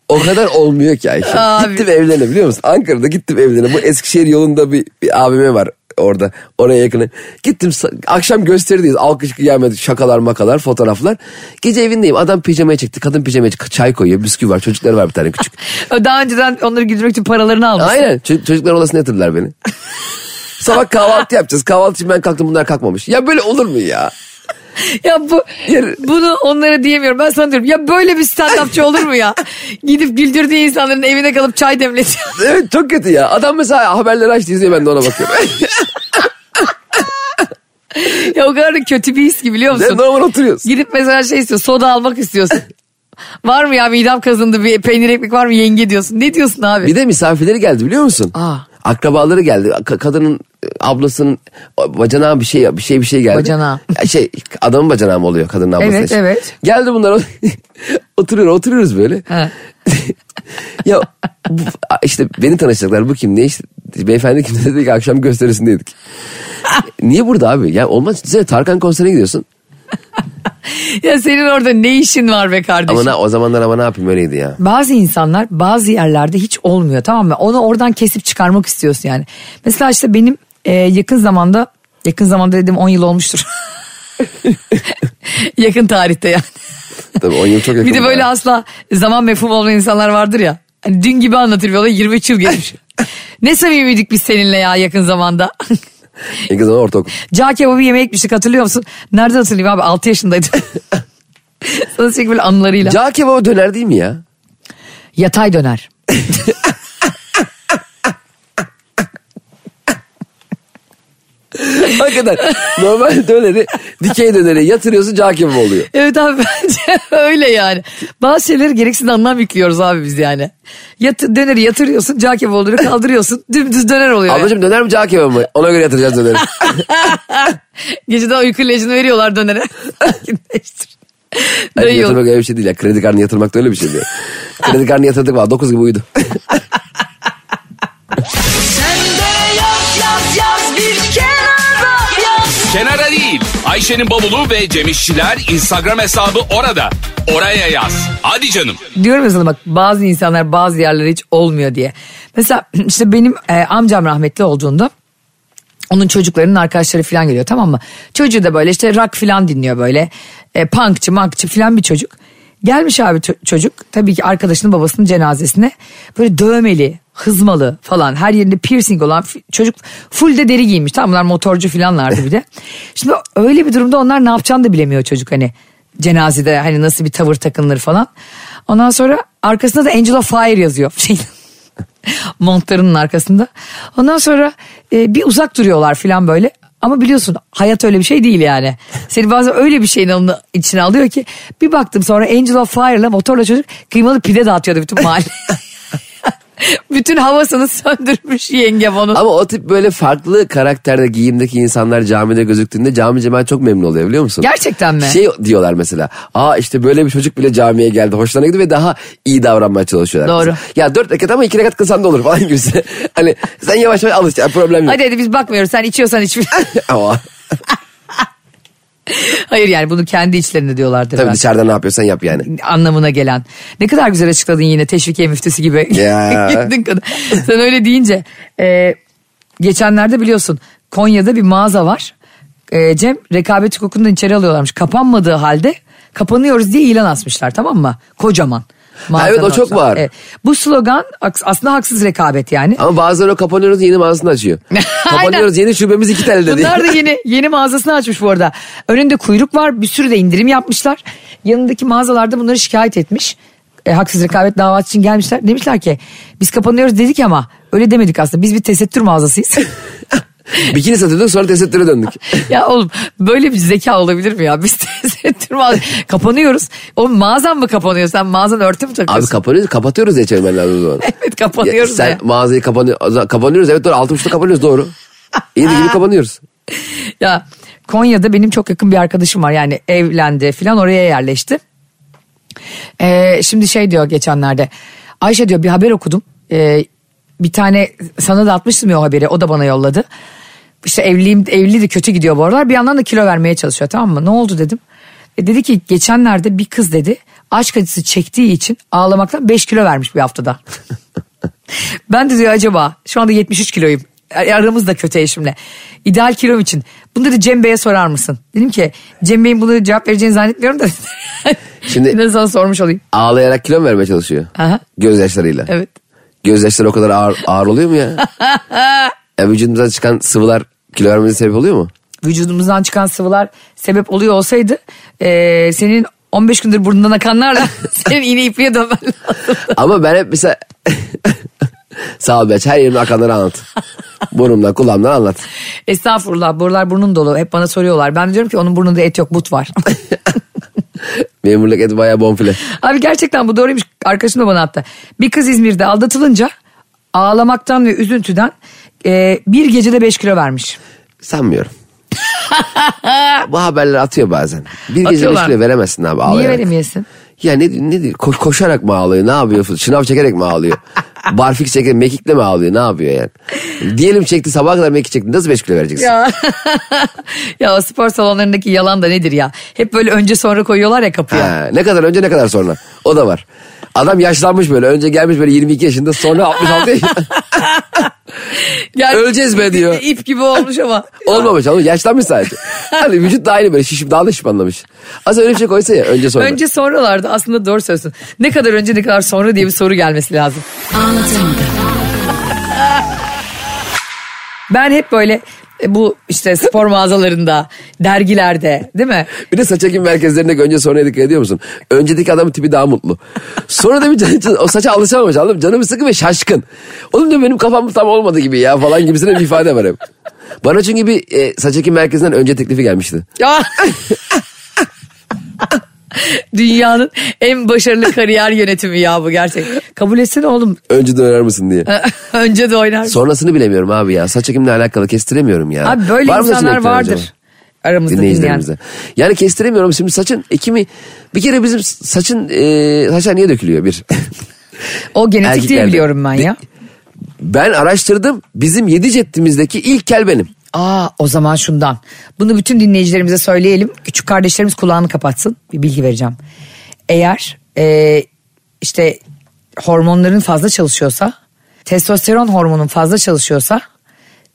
O kadar olmuyor ki Ayşe. Abi. Gittim evlerine biliyor musun? Ankara'da gittim evlerine. Bu Eskişehir yolunda bir, bir AVM var orada. Oraya yakını. Gittim akşam gösterideyiz. Alkış kıyamet şakalar makalar fotoğraflar. Gece evindeyim. Adam pijamaya çekti. Kadın pijamaya çekti. Çay koyuyor. Bisküvi var. Çocukları var bir tane küçük. (laughs) Daha önceden onları güldürmek için paralarını almış. Aynen. Ço- çocuklar odasına yatırdılar beni. (laughs) Sabah kahvaltı yapacağız. Kahvaltı için ben kalktım bunlar kalkmamış. Ya böyle olur mu ya? (laughs) Ya bu bunu onlara diyemiyorum. Ben sana diyorum ya böyle bir stand-upçı olur mu ya? (laughs) Gidip güldürdüğü insanların evine kalıp çay demletiyor. (laughs) Evet çok kötü ya. Adam mesela haberleri açtı izliyor ben de ona bakıyorum. ya o kadar da kötü bir his ki biliyor musun? normal oturuyorsun. Gidip mesela şey istiyor soda almak istiyorsun. var mı ya midem kazındı bir peynir ekmek var mı yenge diyorsun. Ne diyorsun abi? Bir de misafirleri geldi biliyor musun? Aa. Akrabaları geldi. Ka- kadının ablasının bacanağı bir şey bir şey bir şey geldi. Bacanağı. Ya Şey adamın bacanağı mı oluyor kadının ablası? Evet, evet. Geldi bunlar (laughs) oturuyor oturuyoruz böyle. (laughs) Ya bu, işte beni tanışacaklar bu kim ne işte beyefendi kim dedi ki akşam gösterisindeydik. (laughs) Niye burada abi? Ya olmaz. Sen Tarkan konserine gidiyorsun. Ya senin orada ne işin var be kardeşim? Ama ne, o zamanlar ama ne yapayım öyleydi ya. Bazı insanlar bazı yerlerde hiç olmuyor tamam mı? Onu oradan kesip çıkarmak istiyorsun yani. Mesela işte benim e, yakın zamanda yakın zamanda dedim 10 yıl olmuştur. (laughs) yakın tarihte yani. Tabii 10 yıl çok yakın. Bir de böyle ya. asla zaman mefhum olmayan insanlar vardır ya. Hani dün gibi anlatır bir olay 23 yıl geçmiş. (laughs) ne samimiydik biz seninle ya yakın zamanda. (laughs) İlk zaman ortaokul. Cağ kebabı yemeğe gitmiştik hatırlıyor musun? Nerede hatırlayayım abi 6 yaşındaydım. Sana sürekli böyle anılarıyla. Cağ kebabı döner değil mi ya? Yatay döner. (laughs) Hakikaten normal döneri dikey döneri yatırıyorsun cağ kebabı oluyor. Evet abi (laughs) bence öyle yani. Bazı şeyleri gereksiz anlam yüklüyoruz abi biz yani. Yat, döneri yatırıyorsun, cağ kebabı oluyor, kaldırıyorsun, dümdüz döner oluyor. yani. Ablacığım döner mi cağ kebabı mı? Ona göre yatıracağız döneri. (laughs) Geceden uyku ilacını veriyorlar dönere. Sakinleştir. Dayı yok. yatırmak öyle bir şey değil ya. Kredi kartını yatırmak da öyle bir şey değil. Kredi kartını yatırdık var 9 gibi uyudu. Kenara değil. Ayşe'nin bavulu ve Cemişçiler Instagram hesabı orada. Oraya yaz. Hadi canım. Diyorum ya sana bak bazı insanlar bazı yerlere hiç olmuyor diye. Mesela (clears throat) işte benim e, amcam rahmetli olduğunda onun çocuklarının arkadaşları falan geliyor tamam mı? Çocuğu da böyle işte rock falan dinliyor böyle. E, punkçı mankçı falan bir çocuk. Gelmiş abi ço- çocuk tabii ki arkadaşının babasının cenazesine böyle dövmeli, hızmalı falan her yerinde piercing olan çocuk full de deri giymiş. Tamam bunlar motorcu falanlardı bir de. (laughs) Şimdi öyle bir durumda onlar ne yapacağını da bilemiyor çocuk hani cenazede hani nasıl bir tavır takınılır falan. Ondan sonra arkasında da Angel of Fire yazıyor. (laughs) Montlarının arkasında. Ondan sonra e, bir uzak duruyorlar falan böyle. Ama biliyorsun hayat öyle bir şey değil yani. Seni bazen öyle bir şeyin alını, içine alıyor ki bir baktım sonra Angel of Fire'la motorla çocuk kıymalı pide dağıtıyordu bütün mahalle. (laughs) (laughs) bütün havasını söndürmüş yengem onun. Ama o tip böyle farklı karakterde giyimdeki insanlar camide gözüktüğünde cami cemaat çok memnun oluyor biliyor musun? Gerçekten mi? Şey diyorlar mesela. Aa işte böyle bir çocuk bile camiye geldi. Hoşlarına gidiyor ve daha iyi davranmaya çalışıyorlar. Doğru. Mesela. Ya dört rekat ama iki rekat kılsan da olur (laughs) falan gibisi. (laughs) hani sen yavaş yavaş alış. Yani problem yok. Hadi hadi biz bakmıyoruz sen içiyorsan iç. ama (laughs) Hayır yani bunu kendi içlerinde diyorlardır. tabii ben. dışarıda ne yapıyorsan yap yani. anlamına gelen. Ne kadar güzel açıkladın yine teşvikiye müftüsü gibi. Ya. (laughs) Sen öyle deyince e, geçenlerde biliyorsun Konya'da bir mağaza var. E, Cem rekabet hukukundan içeri alıyorlarmış. Kapanmadığı halde kapanıyoruz diye ilan asmışlar tamam mı? Kocaman. Mağazanın evet, o çok ortasına. var. Evet. Bu slogan aslında haksız rekabet yani. Ama bazıları kapanıyoruz yeni mağazasını açıyor. (laughs) kapanıyoruz yeni şubemiz iki telde diye. Bunlar da yeni (laughs) yeni mağazasını açmış bu arada. Önünde kuyruk var bir sürü de indirim yapmışlar. Yanındaki mağazalarda bunları şikayet etmiş. E, haksız rekabet davası için gelmişler. Demişler ki biz kapanıyoruz dedik ama öyle demedik aslında. Biz bir tesettür mağazasıyız. (laughs) Bikini satıyorduk sonra tesettüre döndük. (laughs) ya oğlum böyle bir zeka olabilir mi ya? Biz (laughs) tesettür mağazası kapanıyoruz. Oğlum mağazan mı kapanıyor? Sen mağazan örtü mü Abi takıyorsun? kapanıyoruz kapatıyoruz diye çevirmen lazım o zaman. (laughs) evet kapanıyoruz Ya sen mağazayı kapanıyor, kapanıyoruz evet doğru altı buçukta kapanıyoruz doğru. İyi de gibi kapanıyoruz. Ya Konya'da benim çok yakın bir arkadaşım var yani evlendi filan oraya yerleşti. Ee, şimdi şey diyor geçenlerde Ayşe diyor bir haber okudum. Ee, bir tane sana da atmıştım ya o haberi o da bana yolladı. İşte evliyim evli de kötü gidiyor bu aralar bir yandan da kilo vermeye çalışıyor tamam mı ne oldu dedim. E dedi ki geçenlerde bir kız dedi aşk acısı çektiği için ağlamaktan 5 kilo vermiş bir haftada. (laughs) ben de diyor acaba şu anda 73 kiloyum. Aramız da kötü eşimle. İdeal kilom için. Bunu dedi Cem Bey'e sorar mısın? Dedim ki Cem Bey'in bunu cevap vereceğini zannetmiyorum da. (laughs) Şimdi- Şimdi sana sormuş olayım. Ağlayarak kilo vermeye çalışıyor? Aha. Gözyaşlarıyla. Evet. Gözyaşları o kadar ağır, ağır oluyor mu ya? (laughs) ya vücudumuzdan çıkan sıvılar kilo vermemize sebep oluyor mu? Vücudumuzdan çıkan sıvılar sebep oluyor olsaydı eee, senin 15 gündür burnundan akanlarla (laughs) senin iğne ipliğe dönmen lazım. Ama ben hep mesela... (laughs) Sağ ol Beç her yerimde akanları anlat. Burnumdan kulağımdan anlat. Estağfurullah buralar burnun dolu. Hep bana soruyorlar. Ben diyorum ki onun burnunda et yok but var. (laughs) Memurluk eti bayağı bonfile. Abi gerçekten bu doğruymuş. Arkadaşım da bana attı. Bir kız İzmir'de aldatılınca ağlamaktan ve üzüntüden e, bir gecede 5 kilo vermiş. Sanmıyorum. Bu haberler atıyor bazen. Bir gece Atıyorlar. beş kilo veremezsin abi ağlayarak. Niye veremeyesin? Ya ne, ne diyor? Ko- koşarak mı ağlıyor? Ne yapıyor? Şınav çekerek mi ağlıyor? (laughs) Barfik çekerek, mekikle mi ağlıyor? Ne yapıyor yani? Diyelim çekti sabaha kadar mekik çekti. Nasıl 5 kilo vereceksin? Ya. (laughs) ya o spor salonlarındaki yalan da nedir ya? Hep böyle önce sonra koyuyorlar ya kapıya. Ha, ne kadar önce ne kadar sonra? O da var. Adam yaşlanmış böyle. Önce gelmiş böyle 22 yaşında sonra 66 yaşında. (laughs) Yani Öleceğiz be diyor. İp gibi olmuş ama. Olmamış ama yaşlanmış sadece. Hani vücut da aynı böyle şişip daha da şişmanlamış. Az öyle bir şey koysa ya önce sonra. Önce sonralarda aslında doğru söylüyorsun. Ne kadar önce ne kadar sonra diye bir soru gelmesi lazım. Ben hep böyle bu işte spor mağazalarında, dergilerde değil mi? Bir de saç ekim merkezlerinde önce sonra dikkat ediyor musun? Öncedeki adamın tipi daha mutlu. Sonra da bir can, o saça alışamamış anladın mı? Canım sıkı ve şaşkın. Oğlum diyor benim kafam tam olmadı gibi ya falan gibisine bir ifade var hep. Bana çünkü bir e, saç ekim merkezinden önce teklifi gelmişti. Ya. (laughs) (laughs) Dünyanın en başarılı kariyer yönetimi ya bu gerçek. Kabul etsene oğlum. Önce de öğrer misin diye. Önce de oynar. (laughs) Sonrasını bilemiyorum abi ya. Saç ekimle alakalı kestiremiyorum ya. Abi böyle Var insanlar vardır. acaba? Aramızda dinleyen. dinleyicilerimizde. Yani kestiremiyorum şimdi saçın ekimi bir kere bizim saçın e, saçlar niye dökülüyor bir? O genetik diye biliyorum ben ya. ben araştırdım bizim yedi ceddimizdeki ilk kel benim. Aa o zaman şundan. Bunu bütün dinleyicilerimize söyleyelim. Küçük kardeşlerimiz kulağını kapatsın. Bir bilgi vereceğim. Eğer e, işte hormonların fazla çalışıyorsa, testosteron hormonun fazla çalışıyorsa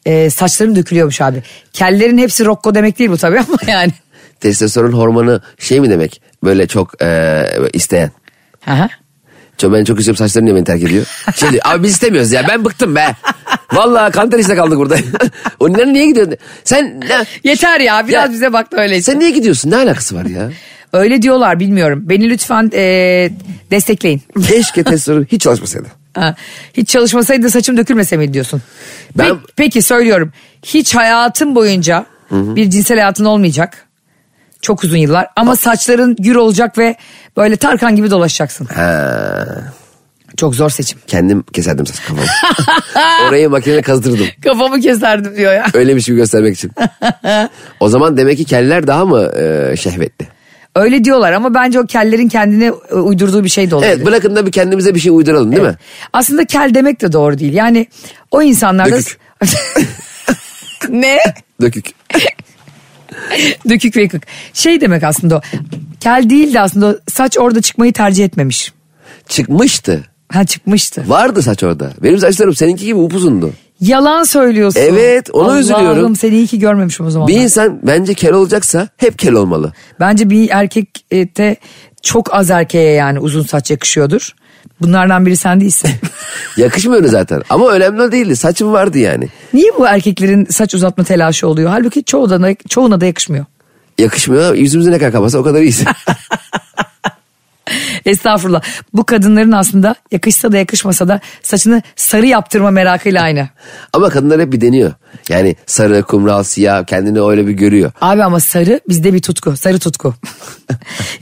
e, saçların dökülüyormuş abi. Kellerin hepsi rokko demek değil bu tabii ama (laughs) yani. Testosteron hormonu şey mi demek? Böyle çok e, isteyen. Aha. Çok, ben çok istiyorum saçlarım niye beni terk ediyor? Şimdi abi biz istemiyoruz ya ben bıktım be. Vallahi kanter işte kaldık burada. (laughs) Onların niye gidiyorsun? Sen ne, Yeter ya biraz Ya, bize bak da öyleyse. sen niye gidiyorsun? Ne alakası var ya? Öyle diyorlar bilmiyorum. Beni lütfen e, destekleyin. Keşke testosteron (laughs) hiç çalışmasaydı. Ha, hiç çalışmasaydı saçım dökülmese mi diyorsun? Ben- Pe- peki söylüyorum. Hiç hayatın boyunca bir cinsel hayatın olmayacak. Çok uzun yıllar ama saçların gür olacak ve böyle Tarkan gibi dolaşacaksın. Ha, Çok zor seçim. kendim keserdim saç kafamı. (laughs) Orayı makineyle kazdırdım. Kafamı keserdim diyor ya. Öyleymiş gibi göstermek için. (laughs) o zaman demek ki keller daha mı e, şehvetli? Öyle diyorlar ama bence o kellerin kendine e, uydurduğu bir şey de olabilir. Evet bırakın da bir kendimize bir şey uyduralım değil mi? Aslında kel demek de doğru değil. Yani o insanlarda... Dökük. (laughs) ne? Dökük. (laughs) Dökük ve yıkık. Şey demek aslında o. Kel değil de aslında saç orada çıkmayı tercih etmemiş. Çıkmıştı. Ha çıkmıştı. Vardı saç orada. Benim saçlarım seninki gibi upuzundu. Yalan söylüyorsun. Evet, ona Allah'ım, üzülüyorum. seni iyi ki görmemişim o zaman. Bir insan bence kel olacaksa hep kel olmalı. Bence bir erkekte çok az erkeğe yani uzun saç yakışıyordur. Bunlardan biri sen değilsin. (laughs) Yakışmıyor zaten. Ama önemli değildi. Saçım vardı yani. Niye bu erkeklerin saç uzatma telaşı oluyor? Halbuki çoğu da, çoğuna da yakışmıyor. Yakışmıyor. Yüzümüzü ne kadar kapatsa o kadar iyisin. (laughs) Estağfurullah. Bu kadınların aslında yakışsa da yakışmasa da saçını sarı yaptırma merakıyla aynı. (laughs) Ama kadınlar hep bir deniyor. Yani sarı, kumral, siyah kendini öyle bir görüyor. Abi ama sarı bizde bir tutku. Sarı tutku.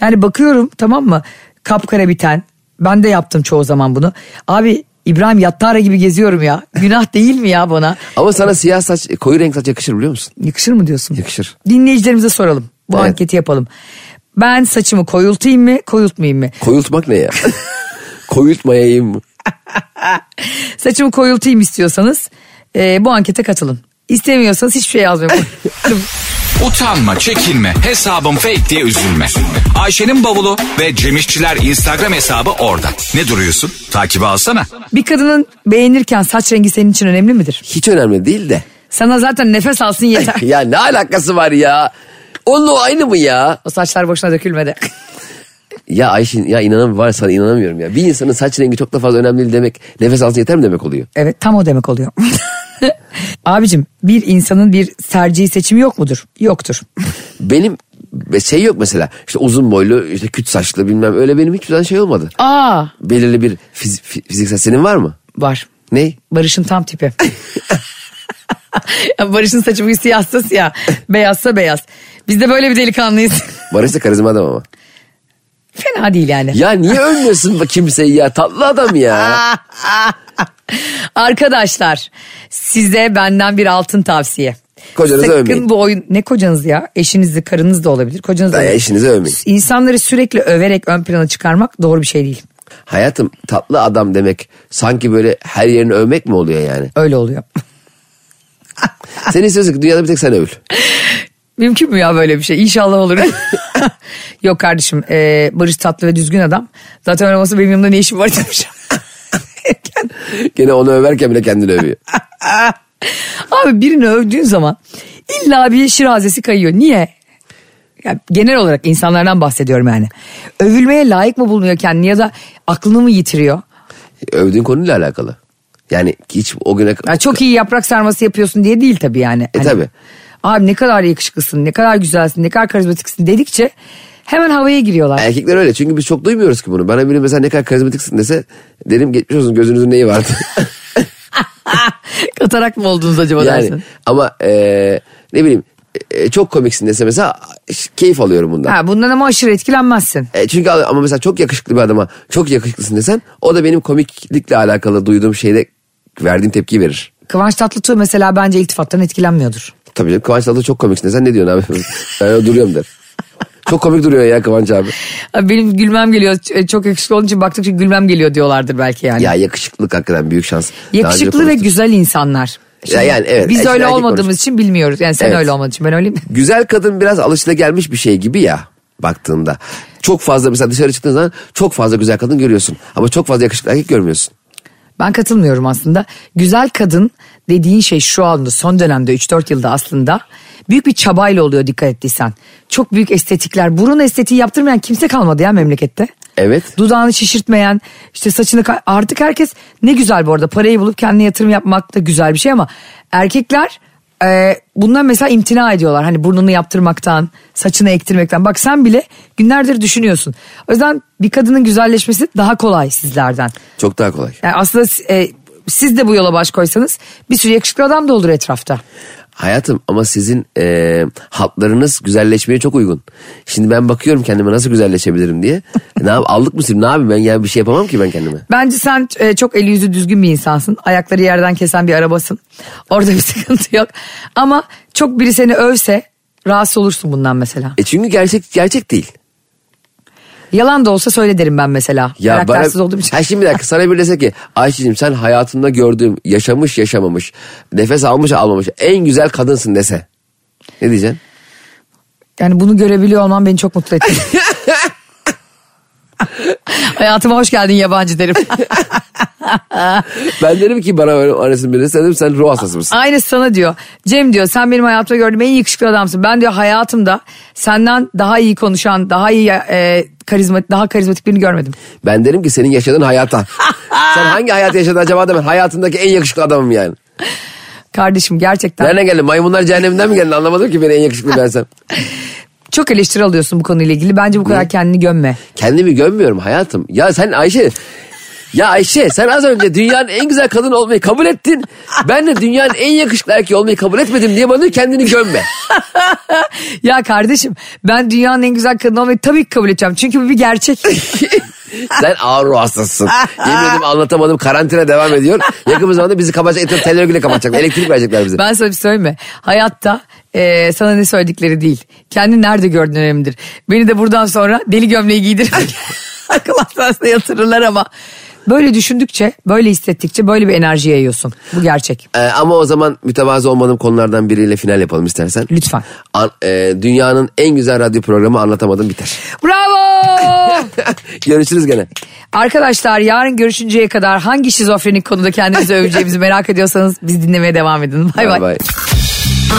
yani bakıyorum tamam mı? Kapkara biten. Ben de yaptım çoğu zaman bunu. Abi İbrahim Yattara gibi geziyorum ya. Günah (laughs) değil mi ya bana? Ama sana siyah saç, koyu renk saç yakışır biliyor musun? Yakışır mı diyorsun? Yakışır. Dinleyicilerimize soralım. Bu Evet. anketi yapalım. Ben saçımı koyultayım mı, koyultmayayım mı? Koyultmak ne ya? (laughs) Koyultmayayım mı? (laughs) Saçımı koyultayım istiyorsanız e, bu ankete katılın. İstemiyorsanız hiçbir şey yazmayın. (laughs) Utanma, çekinme, hesabım fake diye üzülme. Ayşe'nin bavulu ve Cemişçiler Instagram hesabı orada. Ne duruyorsun? Takibi alsana. bir kadının beğenirken saç rengi senin için önemli midir? Hiç önemli değil de. Sana zaten nefes alsın yeter. (laughs) Ya ne alakası var ya? Onunla o aynı mı ya? o saçlar boşuna dökülmedi. (laughs) Ya Ayşin ya inanam var sana inanamıyorum ya. Bir insanın saç rengi çok da fazla önemli değil demek nefes alsın yeter mi demek oluyor? evet tam o demek oluyor. (laughs) Abicim bir insanın bir tercihi seçimi yok mudur? Yoktur. (laughs) Benim şey yok mesela işte uzun boylu işte küt saçlı bilmem öyle benim hiçbir zaman şey olmadı. Aa Belirli bir fiz- fi- fiziksel senin var mı? var. Ne? Barış'ın tam tipi. (laughs) Barış'ın saçı bugün siyahsa siyah, beyazsa beyaz. Biz de böyle bir delikanlıyız. Barış da karizma adam ama. Fena değil yani. Ya niye övmüyorsun kimseyi ya tatlı adam ya. Arkadaşlar size benden bir altın tavsiye. Kocanızı Sakın övmeyin. bu oyun ne kocanız ya eşinizi karınız da olabilir kocanız da olabilir. eşinizi övmeyin. İnsanları sürekli överek ön plana çıkarmak doğru bir şey değil. Hayatım tatlı adam demek sanki böyle her yerini övmek mi oluyor yani? Öyle oluyor. Sen istiyorsun ki dünyada bir tek sen övül. Mümkün mü ya böyle bir şey? İnşallah olur. (laughs) Yok kardeşim e, Barış tatlı ve düzgün adam. Zaten olmasa benim yanımda ne işim var demiş. (laughs) Gene onu överken bile kendini övüyor. (laughs) Abi birini övdüğün zaman illa bir şirazesi kayıyor. Niye? Ya genel olarak insanlardan bahsediyorum yani. Övülmeye layık mı bulunuyor kendini ya da aklını mı yitiriyor? Övdüğün konuyla alakalı. Yani hiç o güne... Ya çok iyi yaprak sarması yapıyorsun diye değil tabii yani. E, tabii. Abi ne kadar yakışıklısın, ne kadar güzelsin, ne kadar karizmatiksin dedikçe hemen havaya giriyorlar. Erkekler öyle çünkü biz çok duymuyoruz ki bunu. Bana biri mesela ne kadar karizmatiksin dese derim geçmiş olsun gözünüzün neyi vardı. (laughs) Katarak mı oldunuz acaba yani dersin? ama e, ne bileyim e, çok komiksin dese mesela keyif alıyorum bundan. Ha, bundan ama aşırı etkilenmezsin. E, çünkü ama mesela çok yakışıklı bir adama çok yakışıklısın desen o da benim komiklikle alakalı duyduğum şeyde verdiğim tepkiyi verir. Kıvanç Tatlıtuğ mesela bence iltifattan etkilenmiyordur. Tabii canım Kıvanç Tatlıtuğ çok komiksin desen ne diyorsun abi? (laughs) ben duruyorum der. Çok komik duruyor ya Kıvanç abi. Abi Benim gülmem geliyor. Ç- Çok yakışıklı olduğu için baktıkça gülmem geliyor diyorlardır belki yani. Ya yakışıklılık hakikaten büyük şans. Yakışıklı ve güzel insanlar. Ya yani evet, Biz erkek öyle olmadığımız konuştuk. için bilmiyoruz. Yani sen Evet. öyle olmadığın için ben öyleyim. (laughs) Güzel kadın biraz alışılagelmiş bir şey gibi ya baktığında. Çok fazla mesela dışarı çıktığın zaman çok fazla güzel kadın görüyorsun. Ama çok fazla yakışıklı erkek görmüyorsun. Ben katılmıyorum aslında. Güzel kadın dediğin şey şu anda son dönemde 3-4 yılda aslında büyük bir çabayla oluyor dikkat ettiysen. Çok büyük estetikler. Burun estetiği yaptırmayan kimse kalmadı ya memlekette. Evet. Dudağını şişirtmeyen işte saçını artık herkes ne güzel bu arada parayı bulup kendine yatırım yapmak da güzel bir şey ama erkekler e, bundan mesela imtina ediyorlar. Hani burnunu yaptırmaktan saçını ektirmekten bak sen bile günlerdir düşünüyorsun. O yüzden bir kadının güzelleşmesi daha kolay sizlerden. Çok daha kolay. Yani aslında e, siz de bu yola baş koysanız bir sürü yakışıklı adam da olur etrafta. Hayatım ama sizin e, hatlarınız güzelleşmeye çok uygun. Şimdi ben bakıyorum kendime nasıl güzelleşebilirim diye. ne yap aldık mı ne yapayım ben yani bir şey yapamam ki ben kendime. Bence sen e, çok eli yüzü düzgün bir insansın. Ayakları yerden kesen bir arabasın. Orada bir (laughs) sıkıntı yok. Ama çok biri seni övse rahatsız olursun bundan mesela. E çünkü gerçek gerçek değil. Yalan da olsa söyle derim ben mesela. Ya Karaktersiz bana, olduğum için. Ha şimdi bir dakika sana bir dese ki Ayşe'cim sen hayatında gördüğüm yaşamış yaşamamış nefes almış almamış en güzel kadınsın dese. Ne diyeceksin? Yani bunu görebiliyor olman beni çok mutlu etti. (laughs) Hayatıma hoş geldin yabancı derim. (laughs) (laughs) Ben derim ki bana öyle arasın birisi sen derim sen ruh hastası mısın? Aynı sana diyor. Cem diyor sen benim hayatımda gördüğüm en yakışıklı adamsın. Ben diyor hayatımda senden daha iyi konuşan, daha iyi e, karizmatik, daha karizmatik birini görmedim. Ben derim ki senin yaşadığın hayata. (laughs) sen hangi hayat yaşadın acaba da ben hayatındaki en yakışıklı adamım yani. Kardeşim gerçekten Nereden geldin? Maymunlar cehenneminden mi geldin? Anlamadım ki beni en yakışıklı bensem. (laughs) çok eleştiri alıyorsun bu konuyla ilgili. Bence bu kadar kendini gömme. Kendimi gömmüyorum hayatım. Ya sen Ayşe... Ya Ayşe sen az önce dünyanın en güzel kadın olmayı kabul ettin. Ben de dünyanın en yakışıklı erkeği olmayı kabul etmedim diye bana kendini gömme. (laughs) Ya kardeşim ben dünyanın en güzel kadını olmayı tabii ki kabul edeceğim. Çünkü bu bir gerçek. (laughs) Sen ağır ruh hastasısın. Yemin ederim anlatamadım. Karantina devam ediyor. Yakın bir zamanda bizi kapatacak. Televizyonu kapatacaklar. Elektrik verecekler bize. ben sana bir şey söyleyeyim mi? Hayatta e, sana ne söyledikleri değil. Kendini nerede gördüğün önemlidir. Beni de buradan sonra deli gömleği giydirip (laughs) akıl hastanesine yatırırlar ama böyle düşündükçe, böyle hissettikçe böyle bir enerji yayıyorsun. Bu gerçek. Ee, ama o zaman mütevazı olmadığım konulardan biriyle final yapalım istersen. Lütfen. An- e, dünyanın en güzel radyo programı anlatamadım biter. Bravo! (laughs) Görüşürüz gene. Arkadaşlar yarın görüşünceye kadar hangi şizofrenik konuda kendinizi öveceğimizi merak ediyorsanız biz dinlemeye devam edin. Bay bay. Bay bay.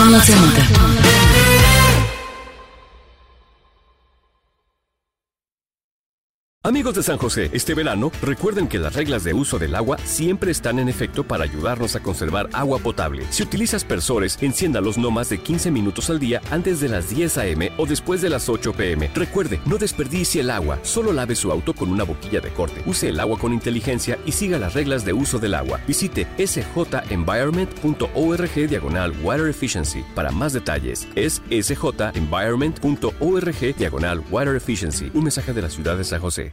Anlatamadım. Amigos de San José, este verano recuerden que las reglas de uso del agua siempre están en efecto para ayudarnos a conservar agua potable. Si utilizas aspersores, enciéndalos no más de 15 minutos al día antes de las 10 a.m. o después de las 8 p.m. Recuerde, no desperdicie el agua, solo lave su auto con una boquilla de corte. Use el agua con inteligencia y siga las reglas de uso del agua. Visite sjenvironment.org diagonal water efficiency. Para más detalles, es sjenvironment.org diagonal water efficiency. Un mensaje de la ciudad de San José.